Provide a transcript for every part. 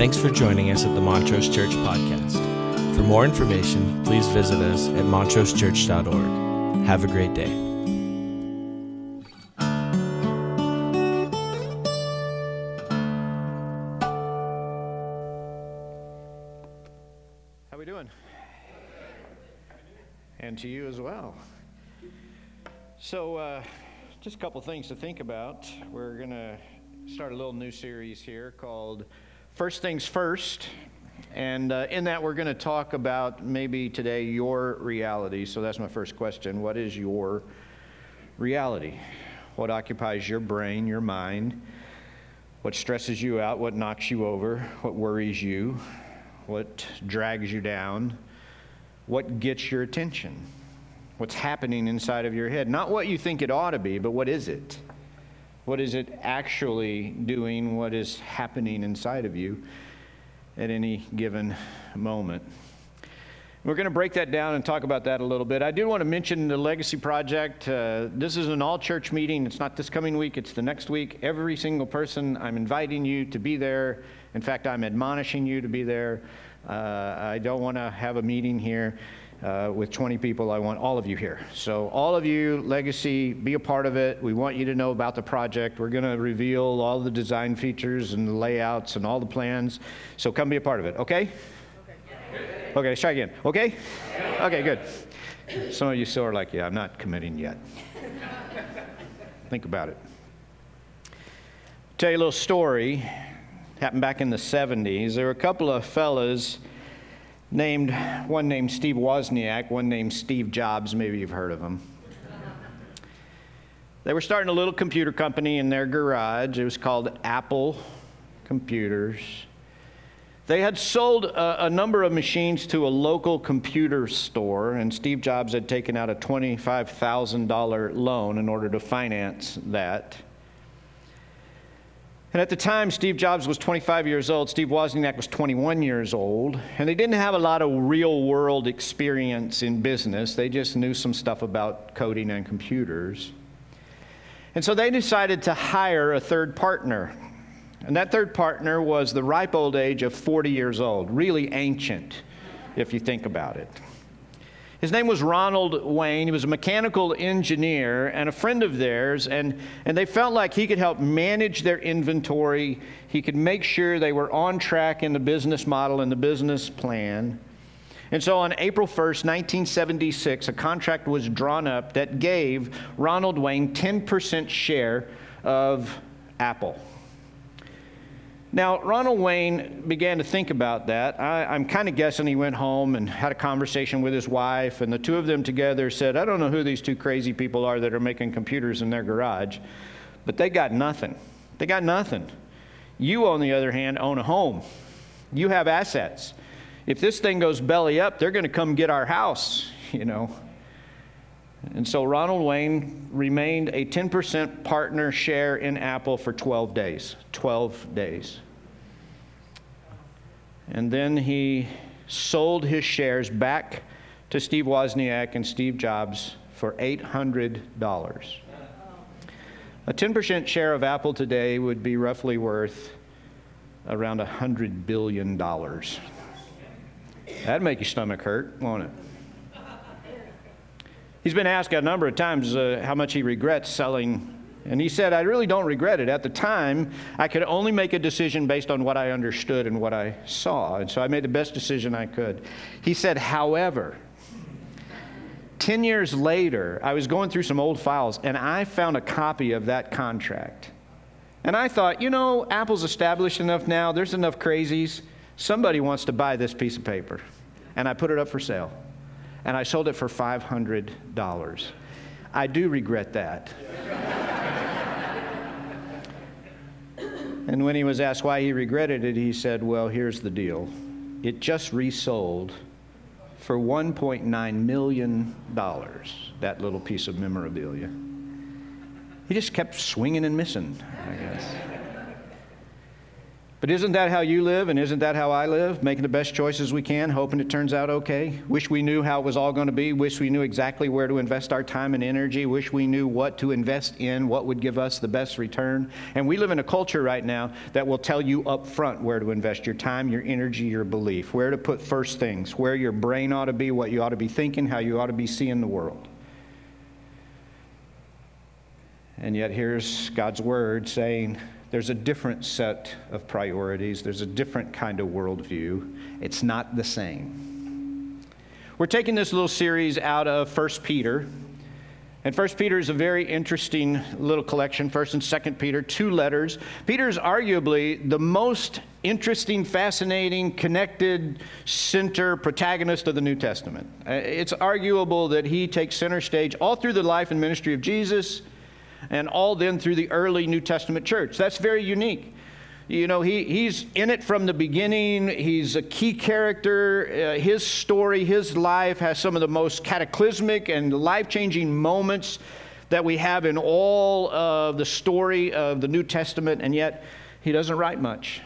Thanks for joining us at the Montrose Church Podcast. For more information, please visit us at montrosechurch.org. Have a great day. How are we doing? And to you as well. So, uh, just a couple things to think about. We're going to start a little new series here called First Things First. And uh, in that, we're going to talk about maybe today your reality. So, that's my first question. What is your reality? What occupies your brain, your mind? What stresses you out? What knocks you over? What worries you? What drags you down? What gets your attention? What's happening inside of your head? Not what you think it ought to be, but what is it? What is it actually doing? What is happening inside of you at any given moment? We're going to break that down and talk about that a little bit. I do want to mention the Legacy Project. Uh, this is an all church meeting. It's not this coming week, it's the next week. Every single person, I'm inviting you to be there. In fact, I'm admonishing you to be there. Uh, I don't want to have a meeting here uh, with 20 people. I want all of you here. So, all of you, Legacy, be a part of it. We want you to know about the project. We're going to reveal all the design features and the layouts and all the plans. So, come be a part of it, okay? Okay, try again. Okay? Okay, good. Some of you still are like, yeah, I'm not committing yet. Think about it. Tell you a little story. Happened back in the 70s. There were a couple of fellas named, one named Steve Wozniak, one named Steve Jobs. Maybe you've heard of him. They were starting a little computer company in their garage. It was called Apple Computers. They had sold a, a, number of machines to a local computer store, and Steve Jobs had taken out a $25,000 loan in order to finance that. And at the time, Steve Jobs was 25 years old, Steve Wozniak was 21 years old, and they didn't have a lot of real world experience in business. They just knew some stuff about coding and computers. And so they decided to hire a third partner. And that third partner was the ripe old age of 40 years old, really ancient, if you think about it. His name was Ronald Wayne. He was a mechanical engineer and a friend of theirs, and, and they felt like he could help manage their inventory. He could make sure they were on track in the business model and the business plan. And so on April 1st, 1976, a contract was drawn up that gave Ronald Wayne 10% share of Apple. Now, Ronald Wayne began to think about that. I, am kind of guessing he went home and had a conversation with his wife, and the two of them together said, I don't know who these two crazy people are that are making computers in their garage, but they got nothing. They got nothing. You, on the other hand, own a home, you have assets. If this thing goes belly up, they're going to come get our house, you know. And so Ronald Wayne remained a 10% partner share in Apple for 12 days. 12 days. And then he sold his shares back to Steve Wozniak and Steve Jobs for $800. A 10% share of Apple today would be roughly worth around $100 billion. That'd make your stomach hurt, won't it? He's been asked a number of times uh, how much he regrets selling. And he said, I really don't regret it. At the time, I could only make a decision based on what I understood and what I saw. And so I made the best decision I could. He said, however, 10 years later, I was going through some old files and I found a copy of that contract. And I thought, you know, Apple's established enough now, there's enough crazies. Somebody wants to buy this piece of paper. And I put it up for sale and I sold it for $500. I do regret that. and when he was asked why he regretted it, he said, Well, here's the deal it just resold for $1.9 million, that little piece of memorabilia. He just kept swinging and missing, I guess. But isn't that how you live, and isn't that how I live? Making the best choices we can, hoping it turns out okay. Wish we knew how it was all going to be. Wish we knew exactly where to invest our time and energy. Wish we knew what to invest in, what would give us the best return. And we live in a culture right now that will tell you up front where to invest your time, your energy, your belief, where to put first things, where your brain ought to be, what you ought to be thinking, how you ought to be seeing the world. And yet, here's God's word saying, there's a different set of priorities, there's a different kind of worldview. It's not the same. We're taking this little series out of 1 Peter. And 1 Peter is a very interesting little collection, 1st and 2nd Peter, two letters. Peter is arguably the most interesting, fascinating, connected center protagonist of the New Testament. Uh, it's arguable that he takes center stage all through the life and ministry of Jesus and all then through the early New Testament church. That's very unique. You know, he, he's in it from the beginning. He's a key character. Uh, his story, his life has some of the most cataclysmic and life changing moments that we have in all of the story of the New Testament, and yet he doesn't write much.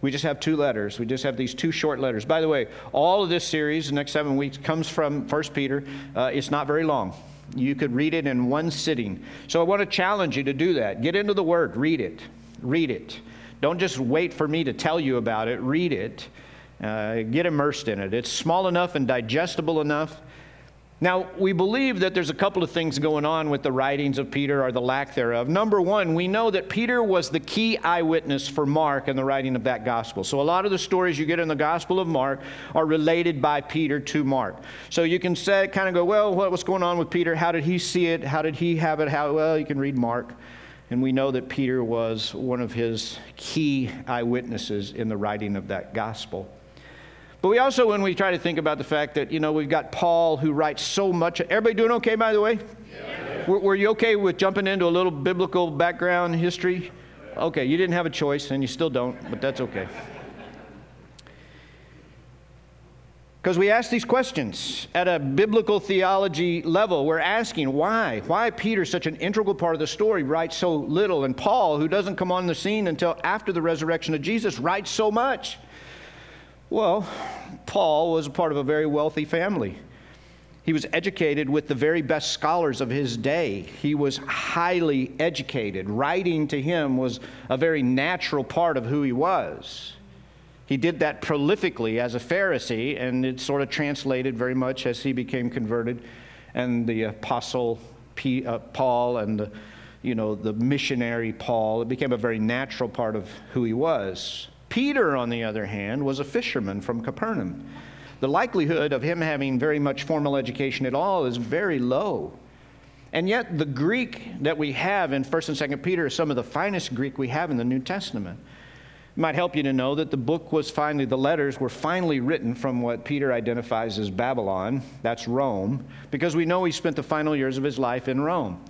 We just have two letters. We just have these two short letters. By the way, all of this series, the next seven weeks, comes from 1 Peter. Uh, it's not very long. You could read it in one sitting. So I want to challenge you to do that. Get into the Word, read it. Read it. Don't just wait for me to tell you about it, read it. Uh, get immersed in it. It's small enough and digestible enough now, we believe that there's a couple of things going on with the writings of Peter or the lack thereof. Number one, we know that Peter was the key eyewitness for Mark in the writing of that gospel. So, a lot of the stories you get in the Gospel of Mark are related by Peter to Mark. So, you can say, kind of go, well, what was going on with Peter? How did he see it? How did he have it? How, well, you can read Mark. And we know that Peter was one of his key eyewitnesses in the writing of that gospel. But we also, when we try to think about the fact that, you know, we've got Paul who writes so much. Everybody doing okay, by the way? Yeah. Were, were, you okay with jumping into a little biblical background history? Okay, you didn't have a choice, and you still don't, but that's okay. Because we ask these questions at a biblical theology level. We're asking why? Why Peter, such an integral part of the story, writes so little? And Paul, who doesn't come on the scene until after the resurrection of Jesus, writes so much. Well, Paul was a part of a very wealthy family. He was educated with the very best scholars of his day. He was highly educated. Writing to him was a very natural part of who he was. He did that prolifically as a Pharisee, and it sort of translated very much as he became converted. And the apostle P, uh, Paul and the, you know, the missionary Paul, it became a very natural part of who he was. Peter, on the other hand, was a fisherman from Capernaum. The likelihood of him having very much formal education at all is very low. And yet, the Greek that we have in 1st and 2nd Peter is some of the finest Greek we have in the New Testament. It might help you to know that the book was finally, the letters were finally written from what Peter identifies as Babylon, that's Rome, because we know he spent the final years of his life in Rome.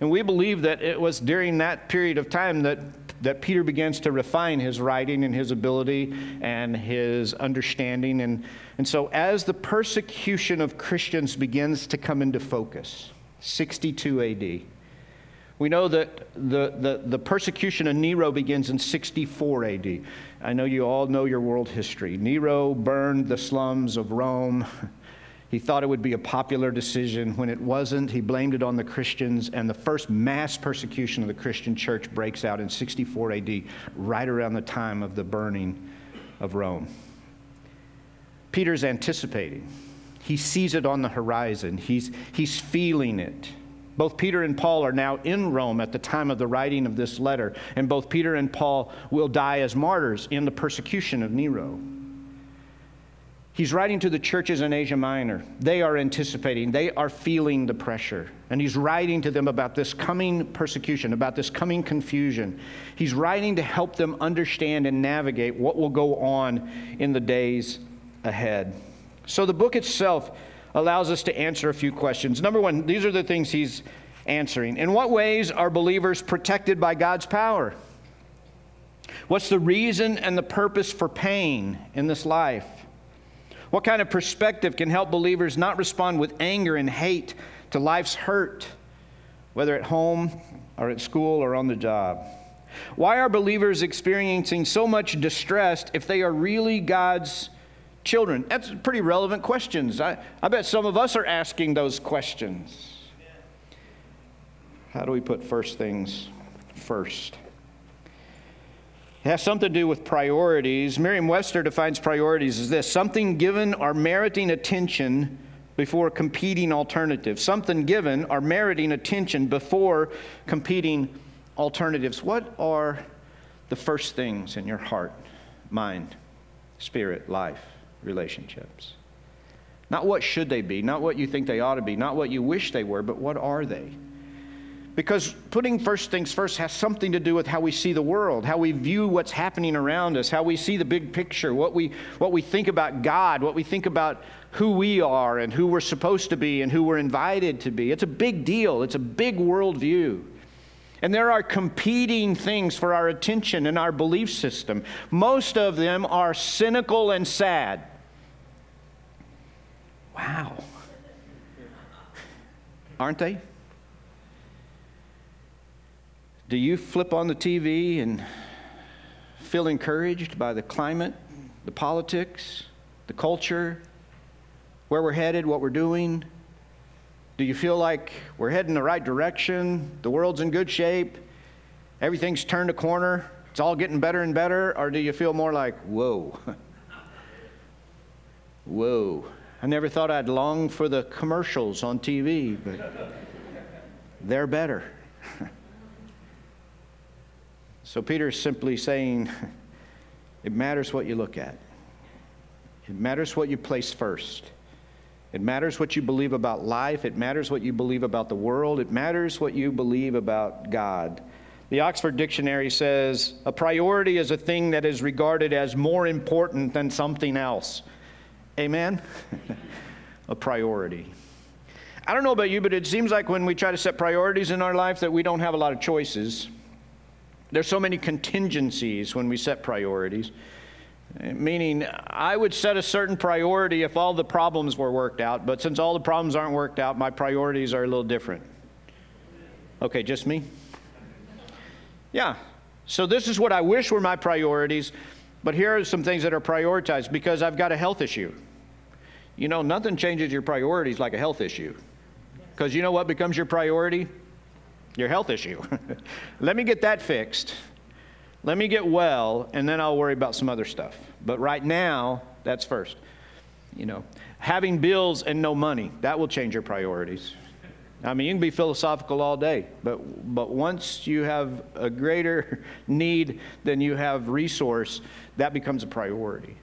And we believe that it was during that period of time that that Peter begins to refine his writing and his ability and his understanding. And, and so, as the persecution of Christians begins to come into focus, 62 AD, we know that the, the, the persecution of Nero begins in 64 AD. I know you all know your world history. Nero burned the slums of Rome. He thought it would be a popular decision. When it wasn't, he blamed it on the Christians, and the first mass persecution of the Christian church breaks out in 64 AD, right around the time of the burning of Rome. Peter's anticipating. He sees it on the horizon, he's, he's feeling it. Both Peter and Paul are now in Rome at the time of the writing of this letter, and both Peter and Paul will die as martyrs in the persecution of Nero. He's writing to the churches in Asia Minor. They are anticipating, they are feeling the pressure. And he's writing to them about this coming persecution, about this coming confusion. He's writing to help them understand and navigate what will go on in the days ahead. So the book itself allows us to answer a few questions. Number one, these are the things he's answering. In what ways are believers protected by God's power? What's the reason and the purpose for pain in this life? What kind of perspective can help believers not respond with anger and hate to life's hurt, whether at home or at school or on the job? Why are believers experiencing so much distress if they are really God's children? That's pretty relevant questions. I, I bet some of us are asking those questions. How do we put first things first? It has something to do with priorities. Merriam Webster defines priorities as this something given or meriting attention before competing alternatives. Something given or meriting attention before competing alternatives. What are the first things in your heart, mind, spirit, life, relationships? Not what should they be, not what you think they ought to be, not what you wish they were, but what are they? Because putting first things first has something to do with how we see the world, how we view what's happening around us, how we see the big picture, what we, what we think about God, what we think about who we are and who we're supposed to be and who we're invited to be. It's a big deal, it's a big worldview. And there are competing things for our attention and our belief system. Most of them are cynical and sad. Wow. Aren't they? Do you flip on the TV and feel encouraged by the climate, the politics, the culture, where we're headed, what we're doing? Do you feel like we're heading the right direction? The world's in good shape? Everything's turned a corner? It's all getting better and better? Or do you feel more like, whoa? whoa. I never thought I'd long for the commercials on TV, but they're better. so Peter is simply saying it matters what you look at, it matters what you place first. It matters what you believe about life. It matters what you believe about the world. It matters what you believe about God. The Oxford Dictionary says a priority is a thing that is regarded as more important than something else. Amen? a priority. I don't know about you, but it seems like when we try to set priorities in our life that we don't have a lot of choices. There's so many contingencies when we set priorities. Meaning, I would set a certain priority if all the problems were worked out, but since all the problems aren't worked out, my priorities are a little different. Okay, just me? Yeah. So, this is what I wish were my priorities, but here are some things that are prioritized because I've got a health issue. You know, nothing changes your priorities like a health issue. Because you know what becomes your priority? Your health issue. Let me get that fixed let me get well, and then I'll worry about some other stuff. But right now, that's first. You know, having bills and no money, that will change your priorities. I mean, you can be philosophical all day, but, but once you have a greater need than you have resource, that becomes a priority.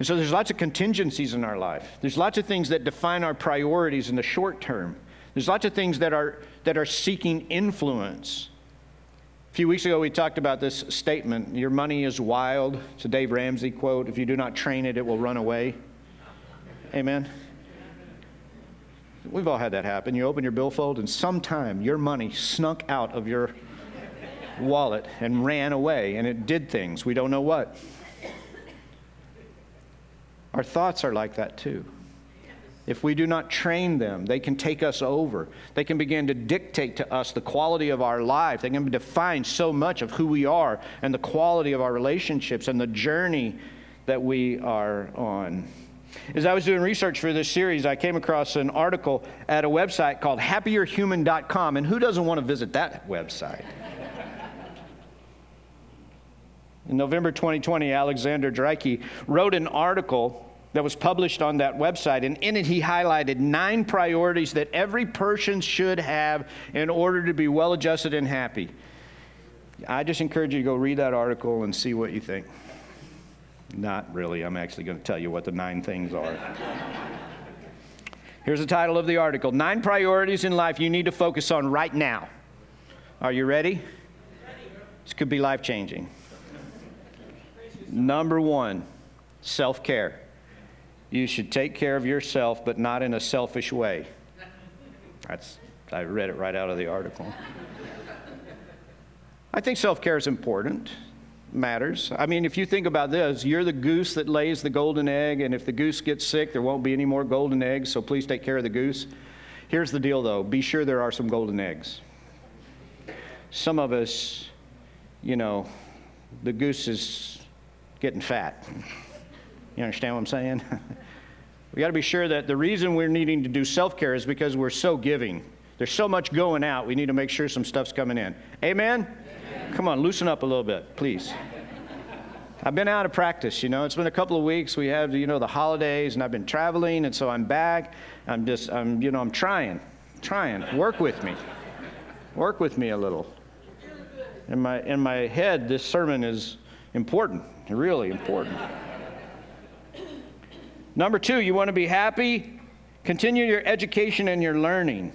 And so there's lots of contingencies in our life. There's lots of things that define our priorities in the short term. There's lots of things that are, that are seeking influence. A few weeks ago, we talked about this statement Your money is wild. It's a Dave Ramsey quote. If you do not train it, it will run away. Amen. We've all had that happen. You open your billfold, and sometime your money snuck out of your wallet and ran away, and it did things. We don't know what. Our thoughts are like that too. If we do not train them, they can take us over. They can begin to dictate to us the quality of our life. They can define so much of who we are and the quality of our relationships and the journey that we are on. As I was doing research for this series, I came across an article at a website called happierhuman.com. And who doesn't want to visit that website? In November 2020, Alexander Dreike wrote an article that was published on that website. And in it, he highlighted nine priorities that every person should have in order to be well adjusted and happy. I just encourage you to go read that article and see what you think. Not really. I'm actually going to tell you what the nine things are. Here's the title of the article Nine Priorities in Life You Need to Focus on Right Now. Are you ready? This could be life changing. Number one, self care you should take care of yourself, but not in a selfish way. That's, I read it right out of the article. I think self care is important, matters. I mean, if you think about this, you're the goose that lays the golden egg, and if the goose gets sick, there won't be any more golden eggs, so please take care of the goose. Here's the deal though be sure there are some golden eggs. Some of us you know, the goose is getting fat. You understand what I'm saying? we got to be sure that the reason we're needing to do self care is because we're so giving. There's so much going out, we need to make sure some stuff's coming in. Amen? Amen. Come on, loosen up a little bit, please. I've been out of practice, you know. It's been a couple of weeks. We have, you know, the holidays, and I've been traveling, and so I'm back. I'm just, I'm, you know, I'm trying, trying. Work with me. Work with me a little. In my, in my head, this sermon is important, really important. Number two, you want to be happy? Continue your education and your learning.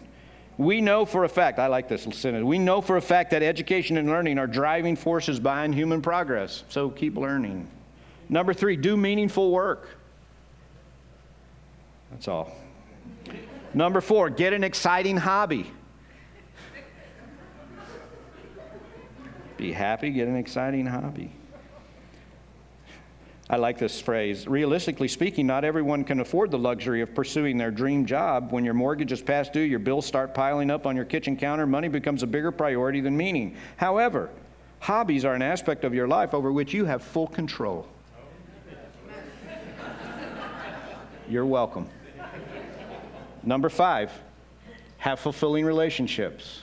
We know for a fact, I like this sentence, we know for a fact that education and learning are driving forces behind human progress. So keep learning. Number three, do meaningful work. That's all. Number four, get an exciting hobby. Be happy, get an exciting hobby. I like this phrase. Realistically speaking, not everyone can afford the luxury of pursuing their dream job. When your mortgage is past due, your bills start piling up on your kitchen counter, money becomes a bigger priority than meaning. However, hobbies are an aspect of your life over which you have full control. You're welcome. Number five, have fulfilling relationships.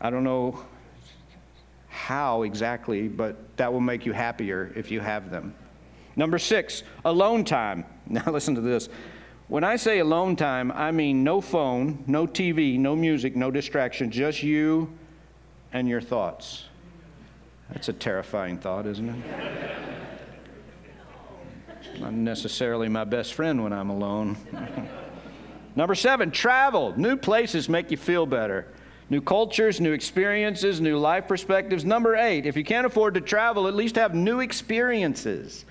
I don't know how exactly, but that will make you happier if you have them. Number six, alone time. Now, listen to this. When I say alone time, I mean no phone, no TV, no music, no distraction, just you and your thoughts. That's a terrifying thought, isn't it? Not necessarily my best friend when I'm alone. Number seven, travel. New places make you feel better new cultures, new experiences, new life perspectives. Number eight, if you can't afford to travel, at least have new experiences.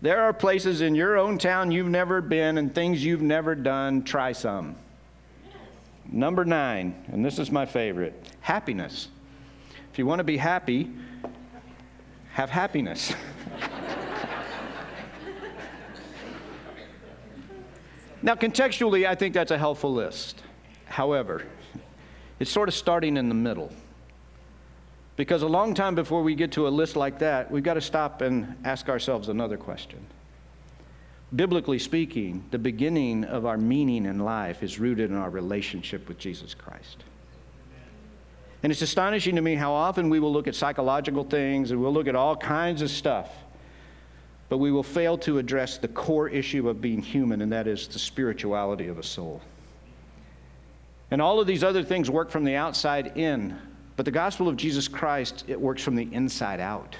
There are places in your own town you've never been and things you've never done. Try some. Number nine, and this is my favorite happiness. If you want to be happy, have happiness. now, contextually, I think that's a helpful list. However, it's sort of starting in the middle. Because a long time before we get to a list like that, we've got to stop and ask ourselves another question. Biblically speaking, the beginning of our meaning in life is rooted in our relationship with Jesus Christ. And it's astonishing to me how often we will look at psychological things and we'll look at all kinds of stuff, but we will fail to address the core issue of being human, and that is the spirituality of a soul. And all of these other things work from the outside in. But the gospel of Jesus Christ, it works from the inside out.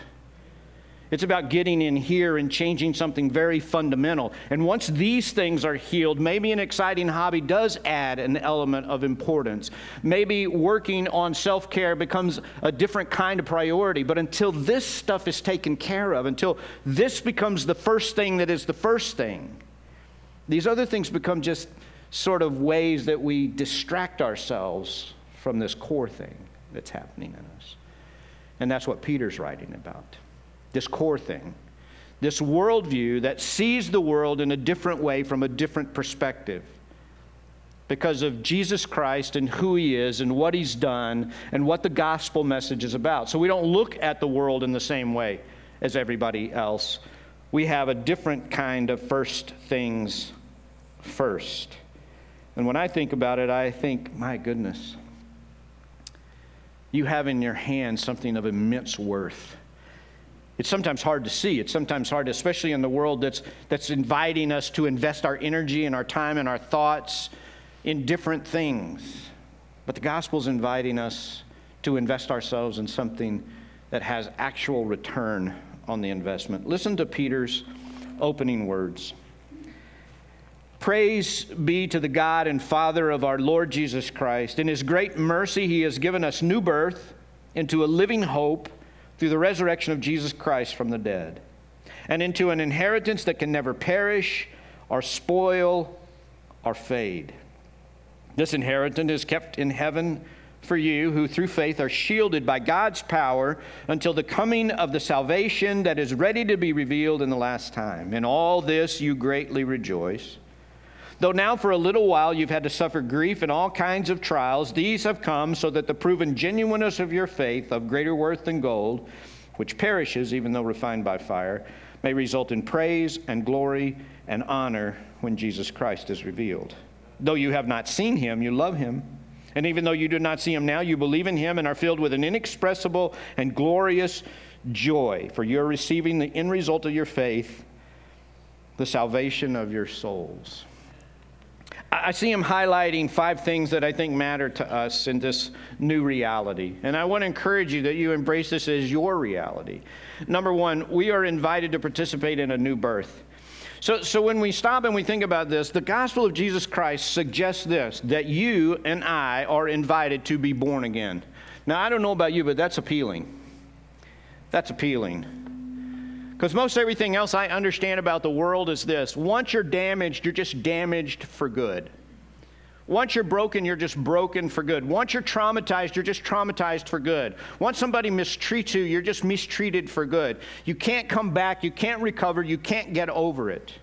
It's about getting in here and changing something very fundamental. And once these things are healed, maybe an exciting hobby does add an element of importance. Maybe working on self care becomes a different kind of priority. But until this stuff is taken care of, until this becomes the first thing that is the first thing, these other things become just sort of ways that we distract ourselves from this core thing that's happening in us. And that's what Peter's writing about this core thing, this worldview that sees the world in a different way from a different perspective because of Jesus Christ and who he is and what he's done and what the gospel message is about. So we don't look at the world in the same way as everybody else. We have a different kind of first things first. And when I think about it, I think, my goodness, you have in your hand something of immense worth. It's sometimes hard to see. It's sometimes hard, especially in the world that's, that's inviting us to invest our energy and our time and our thoughts in different things. But the gospel is inviting us to invest ourselves in something that has actual return on the investment. Listen to Peter's opening words. Praise be to the God and Father of our Lord Jesus Christ. In his great mercy, he has given us new birth into a living hope through the resurrection of Jesus Christ from the dead, and into an inheritance that can never perish or spoil or fade. This inheritance is kept in heaven for you who through faith are shielded by God's power until the coming of the salvation that is ready to be revealed in the last time. In all this you greatly rejoice Though now for a little while you've had to suffer grief and all kinds of trials, these have come so that the proven genuineness of your faith, of greater worth than gold, which perishes even though refined by fire, may result in praise and glory and honor when Jesus Christ is revealed. Though you have not seen him, you love him. And even though you do not see him now, you believe in him and are filled with an inexpressible and glorious joy, for you're receiving the end result of your faith, the salvation of your souls. I see him highlighting five things that I think matter to us in this new reality. And I want to encourage you that you embrace this as your reality. Number one, we are invited to participate in a new birth. So, so when we stop and we think about this, the gospel of Jesus Christ suggests this that you and I are invited to be born again. Now, I don't know about you, but that's appealing. That's appealing. Because most everything else I understand about the world is this once you're damaged, you're just damaged for good. Once you're broken, you're just broken for good. Once you're traumatized, you're just traumatized for good. Once somebody mistreats you, you're just mistreated for good. You can't come back, you can't recover, you can't get over it.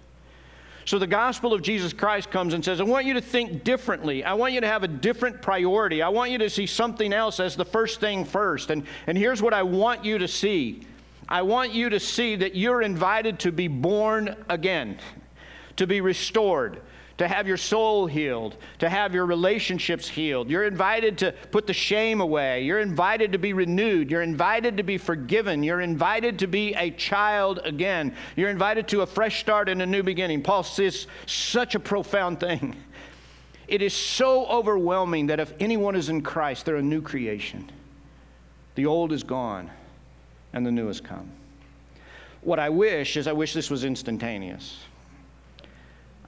So the gospel of Jesus Christ comes and says, I want you to think differently. I want you to have a different priority. I want you to see something else as the first thing first. And, and here's what I want you to see I want you to see that you're invited to be born again, to be restored, to have your soul healed, to have your relationships healed. You're invited to put the shame away. You're invited to be renewed. You're invited to be forgiven. You're invited to be a child again. You're invited to a fresh start and a new beginning. Paul says such a profound thing. It is so overwhelming that if anyone is in Christ, they're a new creation. The old is gone and the new has come. What I wish is I wish this was instantaneous.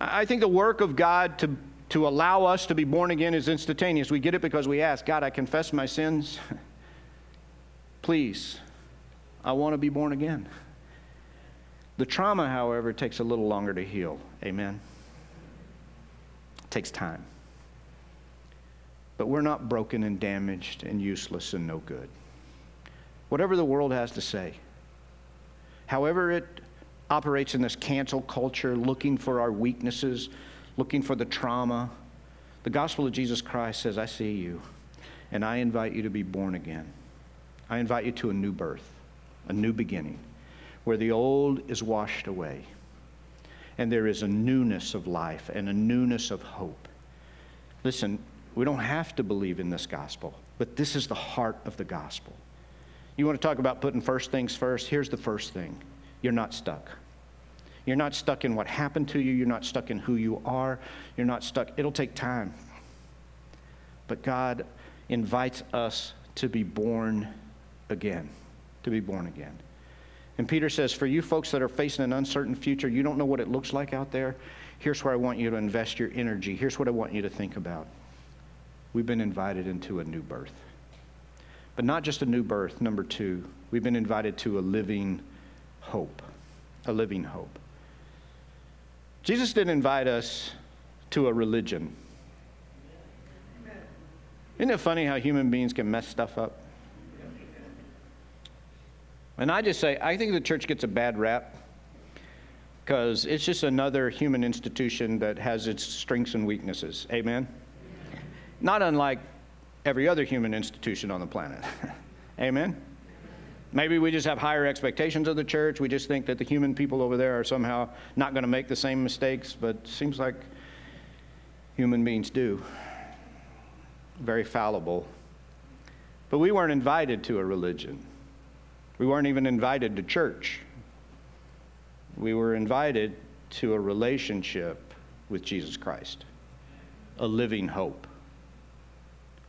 I think the work of God to, to allow us to be born again is instantaneous. We get it because we ask, God, I confess my sins. Please, I want to be born again. The trauma, however, takes a little longer to heal. Amen? It takes time. But we're not broken and damaged and useless and no good whatever the world has to say, however it operates in this cancel culture, looking for our weaknesses, looking for the trauma, the gospel of Jesus Christ says, I see you, and I invite you to be born again. I invite you to a new birth, a new beginning, where the old is washed away, and there is a newness of life and a newness of hope. Listen, we don't have to believe in this gospel, but this is the heart of the gospel. You want to talk about putting first things first? Here's the first thing you're not stuck. You're not stuck in what happened to you. You're not stuck in who you are. You're not stuck. It'll take time. But God invites us to be born again, to be born again. And Peter says, for you folks that are facing an uncertain future, you don't know what it looks like out there. Here's where I want you to invest your energy. Here's what I want you to think about. We've been invited into a new birth. But not just a new birth, number two, we've been invited to a living hope. A living hope. Jesus didn't invite us to a religion. Isn't it funny how human beings can mess stuff up? And I just say, I think the church gets a bad rap because it's just another human institution that has its strengths and weaknesses. Amen? Not unlike every other human institution on the planet. Amen? Maybe we just have higher expectations of the church. We just think that the human people over there are somehow not going to make the same mistakes, but seems like human beings do. Very fallible. But we weren't invited to a religion. We weren't even invited to church. We were invited to a relationship with Jesus Christ, a living hope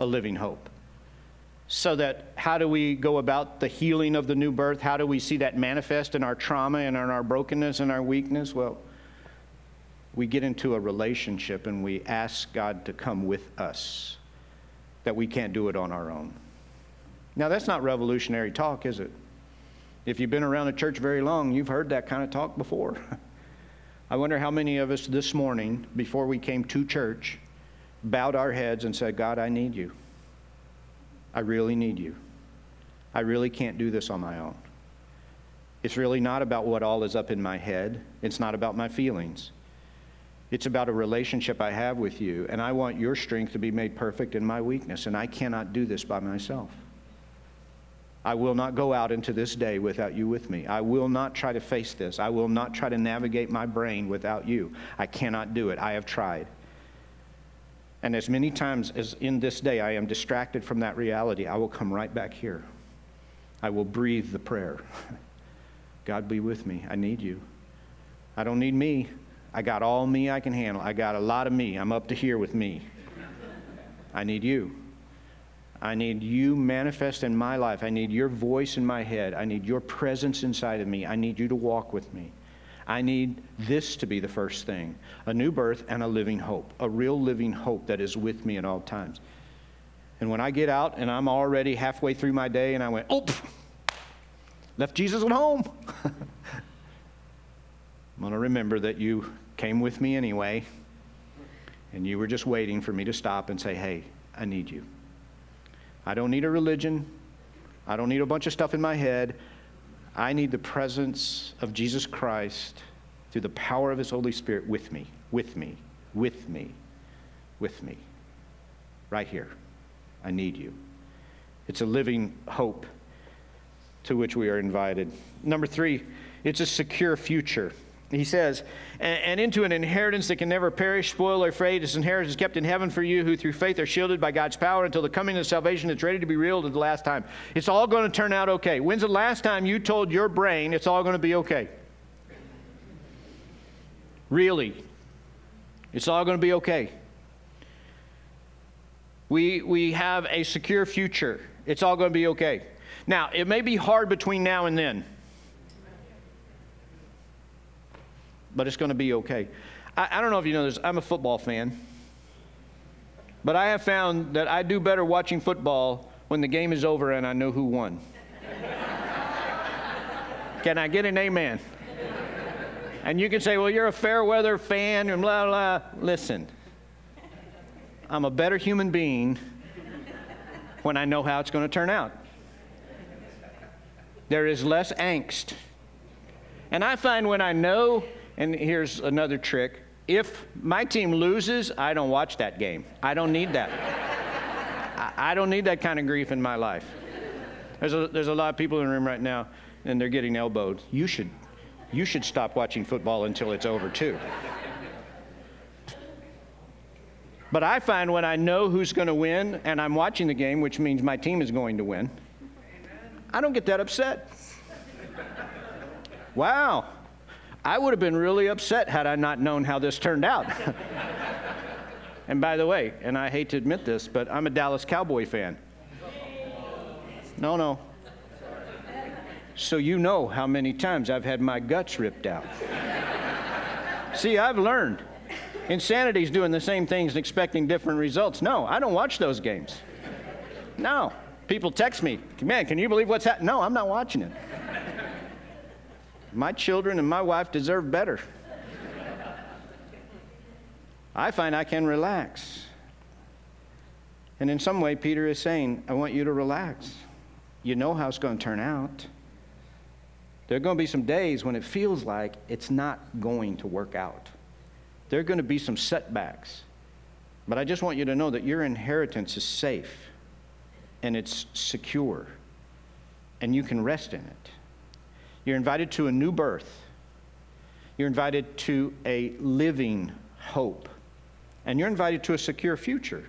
a living hope. So, that how do we go about the healing of the new birth? How do we see that manifest in our trauma and in our brokenness and our weakness? Well, we get into a relationship and we ask God to come with us, that we can't do it on our own. Now, that's not revolutionary talk, is it? If you've been around a church very long, you've heard that kind of talk before. I wonder how many of us this morning, before we came to church, bowed our heads and said, God, I need you. I really need you. I really can't do this on my own. It's really not about what all is up in my head, it's not about my feelings. It's about a relationship I have with you, and I want your strength to be made perfect in my weakness, and I cannot do this by myself. I will not go out into this day without you with me. I will not try to face this. I will not try to navigate my brain without you. I cannot do it. I have tried. And as many times as in this day I am distracted from that reality, I will come right back here. I will breathe the prayer God be with me. I need you. I don't need me. I got all me I can handle. I got a lot of me. I'm up to here with me. I need you. I need you manifest in my life. I need your voice in my head. I need your presence inside of me. I need you to walk with me. I need this to be the first thing a new birth and a living hope, a real living hope that is with me at all times. And when I get out and I'm already halfway through my day and I went, oh, left Jesus at home. I'm going to remember that you came with me anyway, and you were just waiting for me to stop and say, hey, I need you. I don't need a religion. I don't need a bunch of stuff in my head. I need the presence of Jesus Christ through the power of His Holy Spirit with me, with me, with me, with me. Right here. I need you. It's a living hope to which we are invited. Number three, it's a secure future. He says, and, into an inheritance that can never perish, spoil, or fade. This inheritance is kept in heaven for you, who through faith are shielded by God's power until the coming of salvation that's ready to be revealed at the last time. It's all going to turn out okay. When's the last time you told your brain it's all going to be okay? Really? It's all going to be okay. We, we have a secure future. It's all going to be okay. Now, it may be hard between now and then. But it's going to be okay. I, I don't know if you know this, I'm a football fan. But I have found that I do better watching football when the game is over and I know who won. can I get an amen? And you can say, well, you're a fair weather fan and blah, blah. Listen, I'm a better human being when I know how it's going to turn out. There is less angst. And I find when I know and here's another trick if my team loses, I don't watch that game. I don't need that. I, don't need that kind of grief in my life. There's a, there's a lot of people in the room right now, and they're getting elbowed. You should, you should stop watching football until it's over, too. But I find when I know who's going to win and I'm watching the game, which means my team is going to win, I don't get that upset. Wow, I would have been really upset had I not known how this turned out. and by the way, and I hate to admit this, but I'm a Dallas Cowboy fan. No, no. So you know how many times I've had my guts ripped out. See, I've learned. Insanity is doing the same things and expecting different results. No, I don't watch those games. No. People text me, man, can you believe what's happening? No, I'm not watching it. My children and my wife deserve better. I find I can relax. And in some way, Peter is saying, I want you to relax. You know how it's going to turn out. There are going to be some days when it feels like it's not going to work out. There are going to be some setbacks. But I just want you to know that your inheritance is safe and it's secure and you can rest in it. You're invited to a new birth. You're invited to a living hope. And you're invited to a secure future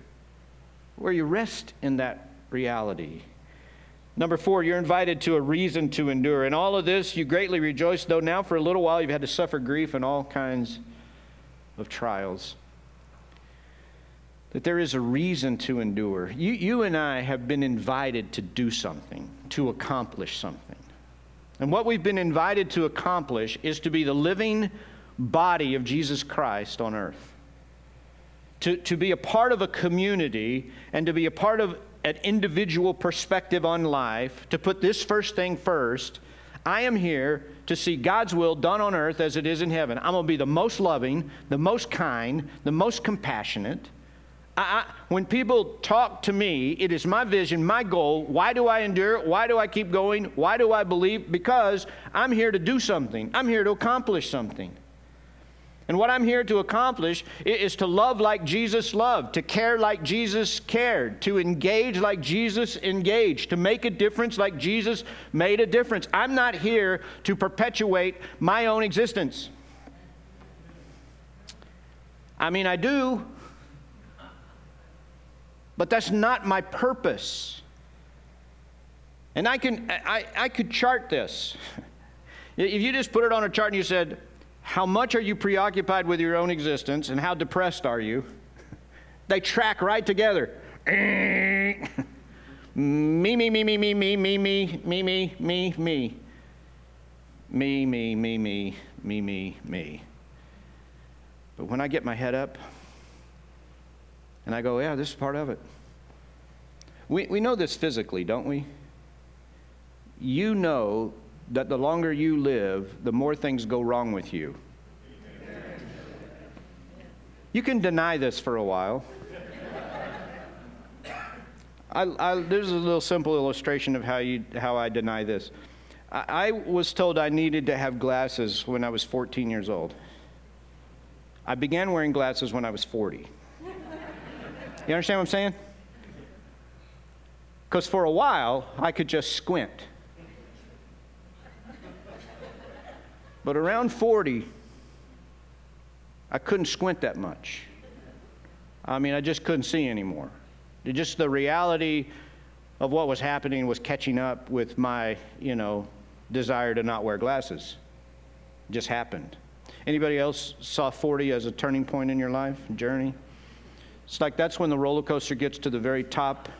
where you rest in that reality. Number four, you're invited to a reason to endure. In all of this, you greatly rejoice, though now for a little while you've had to suffer grief and all kinds of trials. That there is a reason to endure. You, you and I have been invited to do something, to accomplish something. And what we've been invited to accomplish is to be the living body of Jesus Christ on earth. To, to be a part of a community and to be a part of an individual perspective on life, to put this first thing first. I am here to see God's will done on earth as it is in heaven. I'm going to be the most loving, the most kind, the most compassionate. I, when people talk to me, it is my vision, my goal. Why do I endure? Why do I keep going? Why do I believe? Because I'm here to do something, I'm here to accomplish something. And what I'm here to accomplish is to love like Jesus loved, to care like Jesus cared, to engage like Jesus engaged, to make a difference like Jesus made a difference. I'm not here to perpetuate my own existence. I mean, I do, but that's not my purpose. And I can I, I could chart this. If you just put it on a chart and you said, how much are you preoccupied with your own existence and how depressed are you? They track right together. me, me, me, me, me, me, me, me, me, me, me, me, me. Me, me, me, me, me, me, me. But when I get my head up and I go, yeah, this is part of it. We, we know this physically, don't we? You know that the longer you live, the more things go wrong with you. You can deny this for a while. I, I, there's a little simple illustration of how, you, how I deny this. I, I was told I needed to have glasses when I was 14 years old. I began wearing glasses when I was 40. You understand what I'm saying? Because for a while, I could just squint. But around 40, I couldn't squint that much. I mean, I just couldn't see anymore. It just the reality of what was happening was catching up with my, you know, desire to not wear glasses. It just happened. Anybody else saw 40 as a turning point in your life journey? It's like that's when the roller coaster gets to the very top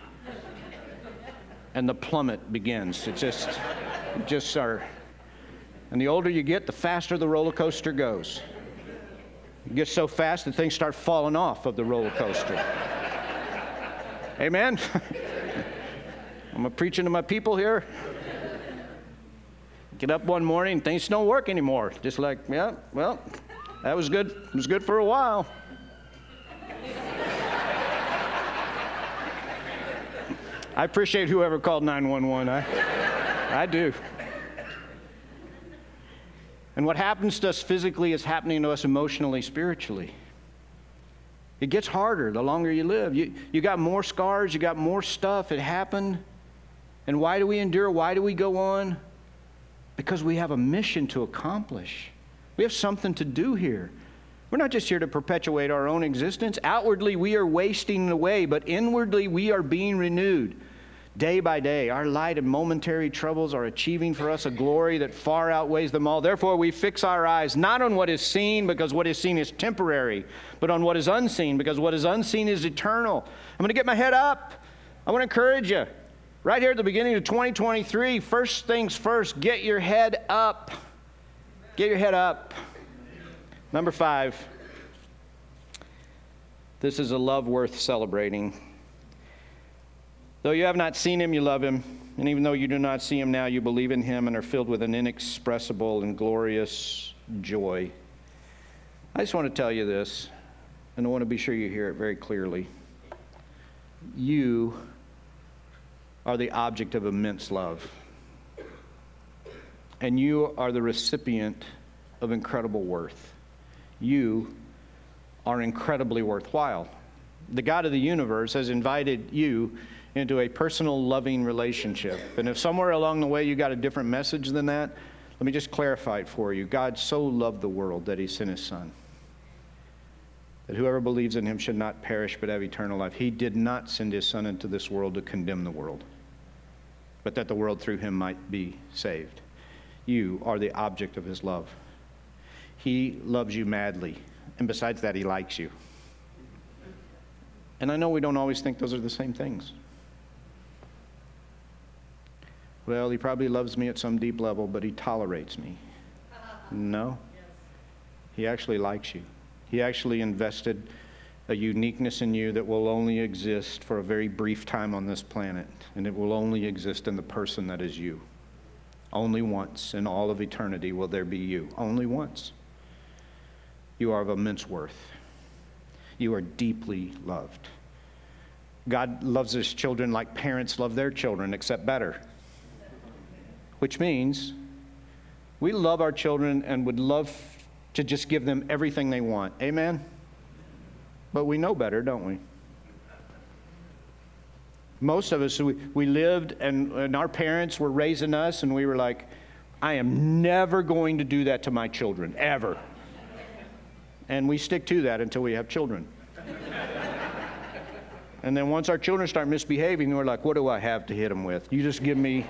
and the plummet begins. It just, just our and the older you get, the faster the roller coaster goes. It gets so fast that things start falling off of the roller coaster. Amen? I'm preaching to my people here. Get up one morning, things don't work anymore. Just like, yeah, well, that was good. It was good for a while. I appreciate whoever called 911. I, I do. And what happens to us physically is happening to us emotionally, spiritually. It gets harder the longer you live. You, you got more scars, you got more stuff. It happened. And why do we endure? Why do we go on? Because we have a mission to accomplish. We have something to do here. We're not just here to perpetuate our own existence. Outwardly, we are wasting away, but inwardly, we are being renewed. Day by day, our light and momentary troubles are achieving for us a glory that far outweighs them all. Therefore, we fix our eyes not on what is seen, because what is seen is temporary, but on what is unseen, because what is unseen is eternal. I'm going to get my head up. I want to encourage you. Right here at the beginning of 2023, first things first, get your head up. Get your head up. Number five, this is a love worth celebrating. Though you have not seen him, you love him. And even though you do not see him now, you believe in him and are filled with an inexpressible and glorious joy. I just want to tell you this, and I want to be sure you hear it very clearly. You are the object of immense love, and you are the recipient of incredible worth. You are incredibly worthwhile. The God of the universe has invited you into a personal, loving relationship. And if somewhere along the way you got a different message than that, let me just clarify it for you. God so loved the world that he sent his son. That whoever believes in him should not perish but have eternal life. He did not send his son into this world to condemn the world, but that the world through him might be saved. You are the object of his love. He loves you madly, and besides that, he likes you. And I know we don't always think those are the same things. Well, he probably loves me at some deep level, but he tolerates me. No. He actually likes you. He actually invested a uniqueness in you that will only exist for a very brief time on this planet, and it will only exist in the person that is you. Only once in all of eternity will there be you. Only once. You are of immense worth. You are deeply loved. God loves his children like parents love their children, except better which means we love our children and would love to just give them everything they want. Amen? But we know better, don't we? Most of us, we, we lived and, and our parents were raising us, and we were like, I am never going to do that to my children, ever. And we stick to that until we have children. and then once our children start misbehaving, we're like, what do I have to hit them with? You just give me,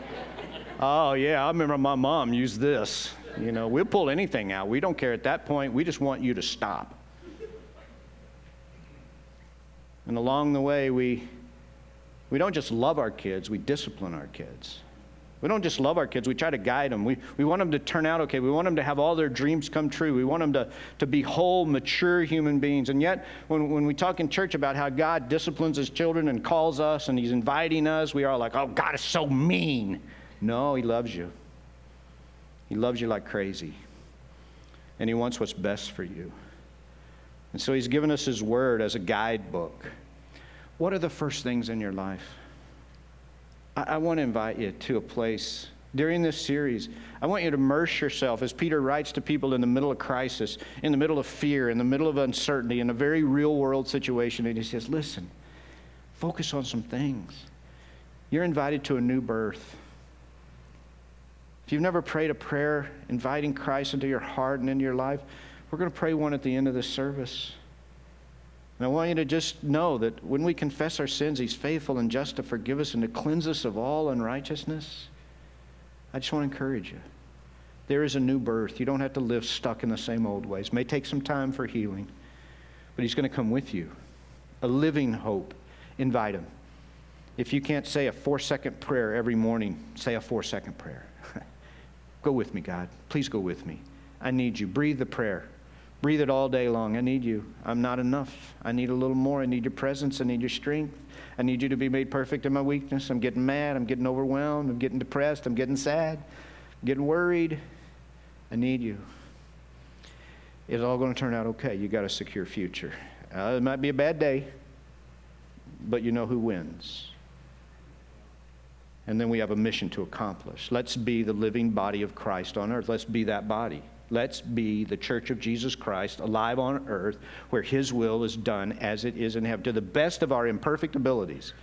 oh, yeah, I remember my mom used this. You know, we'll pull anything out. We don't care at that point. We just want you to stop. And along the way, we, we don't just love our kids, we discipline our kids. We don't just love our kids, we try to guide them. We, we want them to turn out okay. We want them to have all their dreams come true. We want them to, to be whole, mature human beings. And yet, when, when we talk in church about how God disciplines his children and calls us and he's inviting us, we are like, oh, God is so mean. No, he loves you. He loves you like crazy. And he wants what's best for you. And so he's given us his word as a guidebook. What are the first things in your life? I, I want to invite you to a place during this series. I want you to immerse yourself, as Peter writes to people in the middle of crisis, in the middle of fear, in the middle of uncertainty, in a very real world situation. And he says, Listen, focus on some things. You're invited to a new birth. If you've never prayed a prayer inviting Christ into your heart and into your life, we're going to pray one at the end of this service. And I want you to just know that when we confess our sins, He's faithful and just to forgive us and to cleanse us of all unrighteousness. I just want to encourage you. There is a new birth. You don't have to live stuck in the same old ways. It may take some time for healing, but He's going to come with you. A living hope. Invite Him. If you can't say a four second prayer every morning, say a four second prayer. go with me, God. Please go with me. I need you. Breathe the prayer. Breathe it all day long. I need you. I'm not enough. I need a little more. I need your presence. I need your strength. I need you to be made perfect in my weakness. I'm getting mad. I'm getting overwhelmed. I'm getting depressed. I'm getting sad. I'm getting worried. I need you. It's all going to turn out okay. You got a secure future. Uh, it might be a bad day, but you know who wins. And then we have a mission to accomplish. Let's be the living body of Christ on earth. Let's be that body. Let's be the church of Jesus Christ alive on earth where his will is done as it is in heaven. To the best of our imperfect abilities,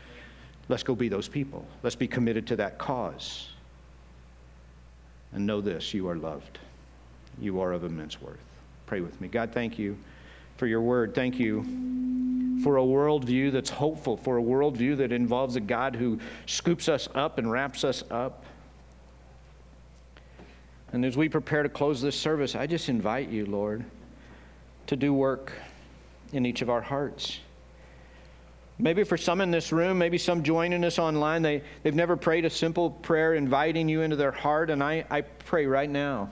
let's go be those people. Let's be committed to that cause. And know this you are loved, you are of immense worth. Pray with me. God, thank you for your word. Thank you for a worldview that's hopeful, for a worldview that involves a God who scoops us up and wraps us up. And as we prepare to close this service, I just invite you, Lord, to do work in each of our hearts. Maybe for some in this room, maybe some joining us online, they, they've never prayed a simple prayer inviting you into their heart. And I, I pray right now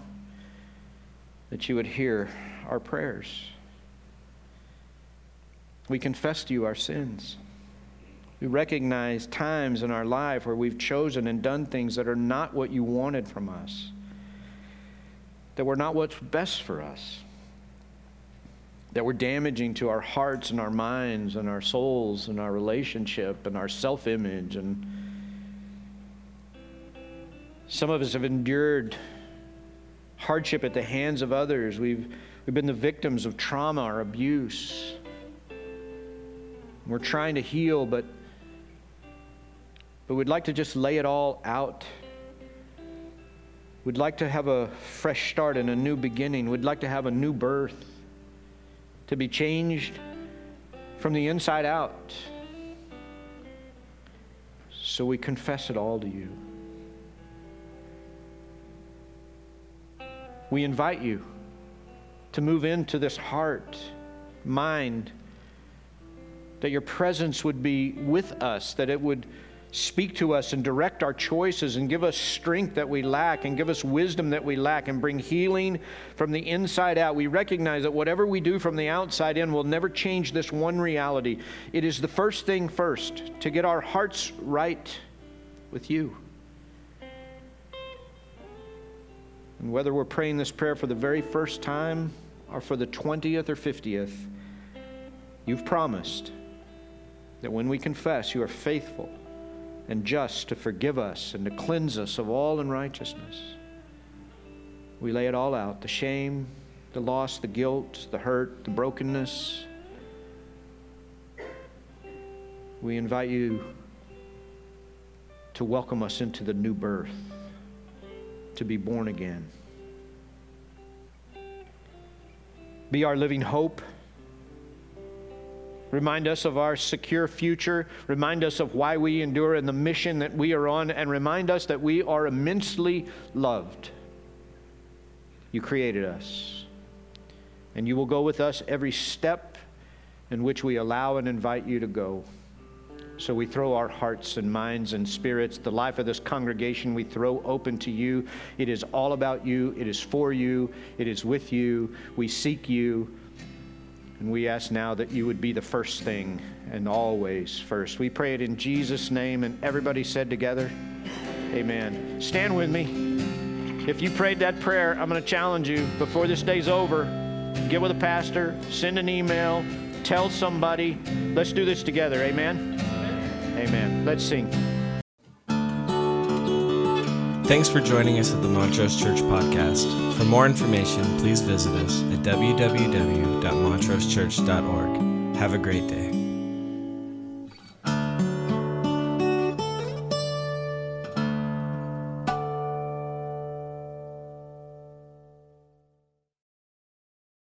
that you would hear our prayers. We confess to you our sins. We recognize times in our life where we've chosen and done things that are not what you wanted from us that were not what's best for us, that were damaging to our hearts and our minds and our souls and our relationship and our self image. And some of us have endured hardship at the hands of others. We've, we've been the victims of trauma or abuse. We're trying to heal, but, but we'd like to just lay it all out We'd like to have a fresh start and a new beginning. We'd like to have a new birth, to be changed from the inside out. So we confess it all to you. We invite you to move into this heart, mind, that your presence would be with us, that it would speak to us and direct our choices and give us strength that we lack and give us wisdom that we lack and bring healing from the inside out. We recognize that whatever we do from the outside in will never change this one reality. It is the first thing first to get our hearts right with you. And whether we're praying this prayer for the very first time or for the 20th or 50th, you've promised that when we confess, you are faithful and just to forgive us and to cleanse us of all unrighteousness. We lay it all out the shame, the loss, the guilt, the hurt, the brokenness. We invite you to welcome us into the new birth, to be born again. Be our living hope. Remind us of our secure future. Remind us of why we endure and the mission that we are on, and remind us that we are immensely loved. You created us, and you will go with us every step in which we allow and invite you to go. So we throw our hearts and minds and spirits, the life of this congregation, we throw open to you. It is all about you, it is for you, it is with you. We seek you. And we ask now that you would be the first thing and always first. We pray it in Jesus' name, and everybody said together, Amen. Stand with me. If you prayed that prayer, I'm going to challenge you before this day's over, get with a pastor, send an email, tell somebody. Let's do this together. Amen. Amen. Let's sing. Thanks for joining us at the Montrose Church Podcast. For more information, please visit us at www.montrosechurch.org. Have a great day.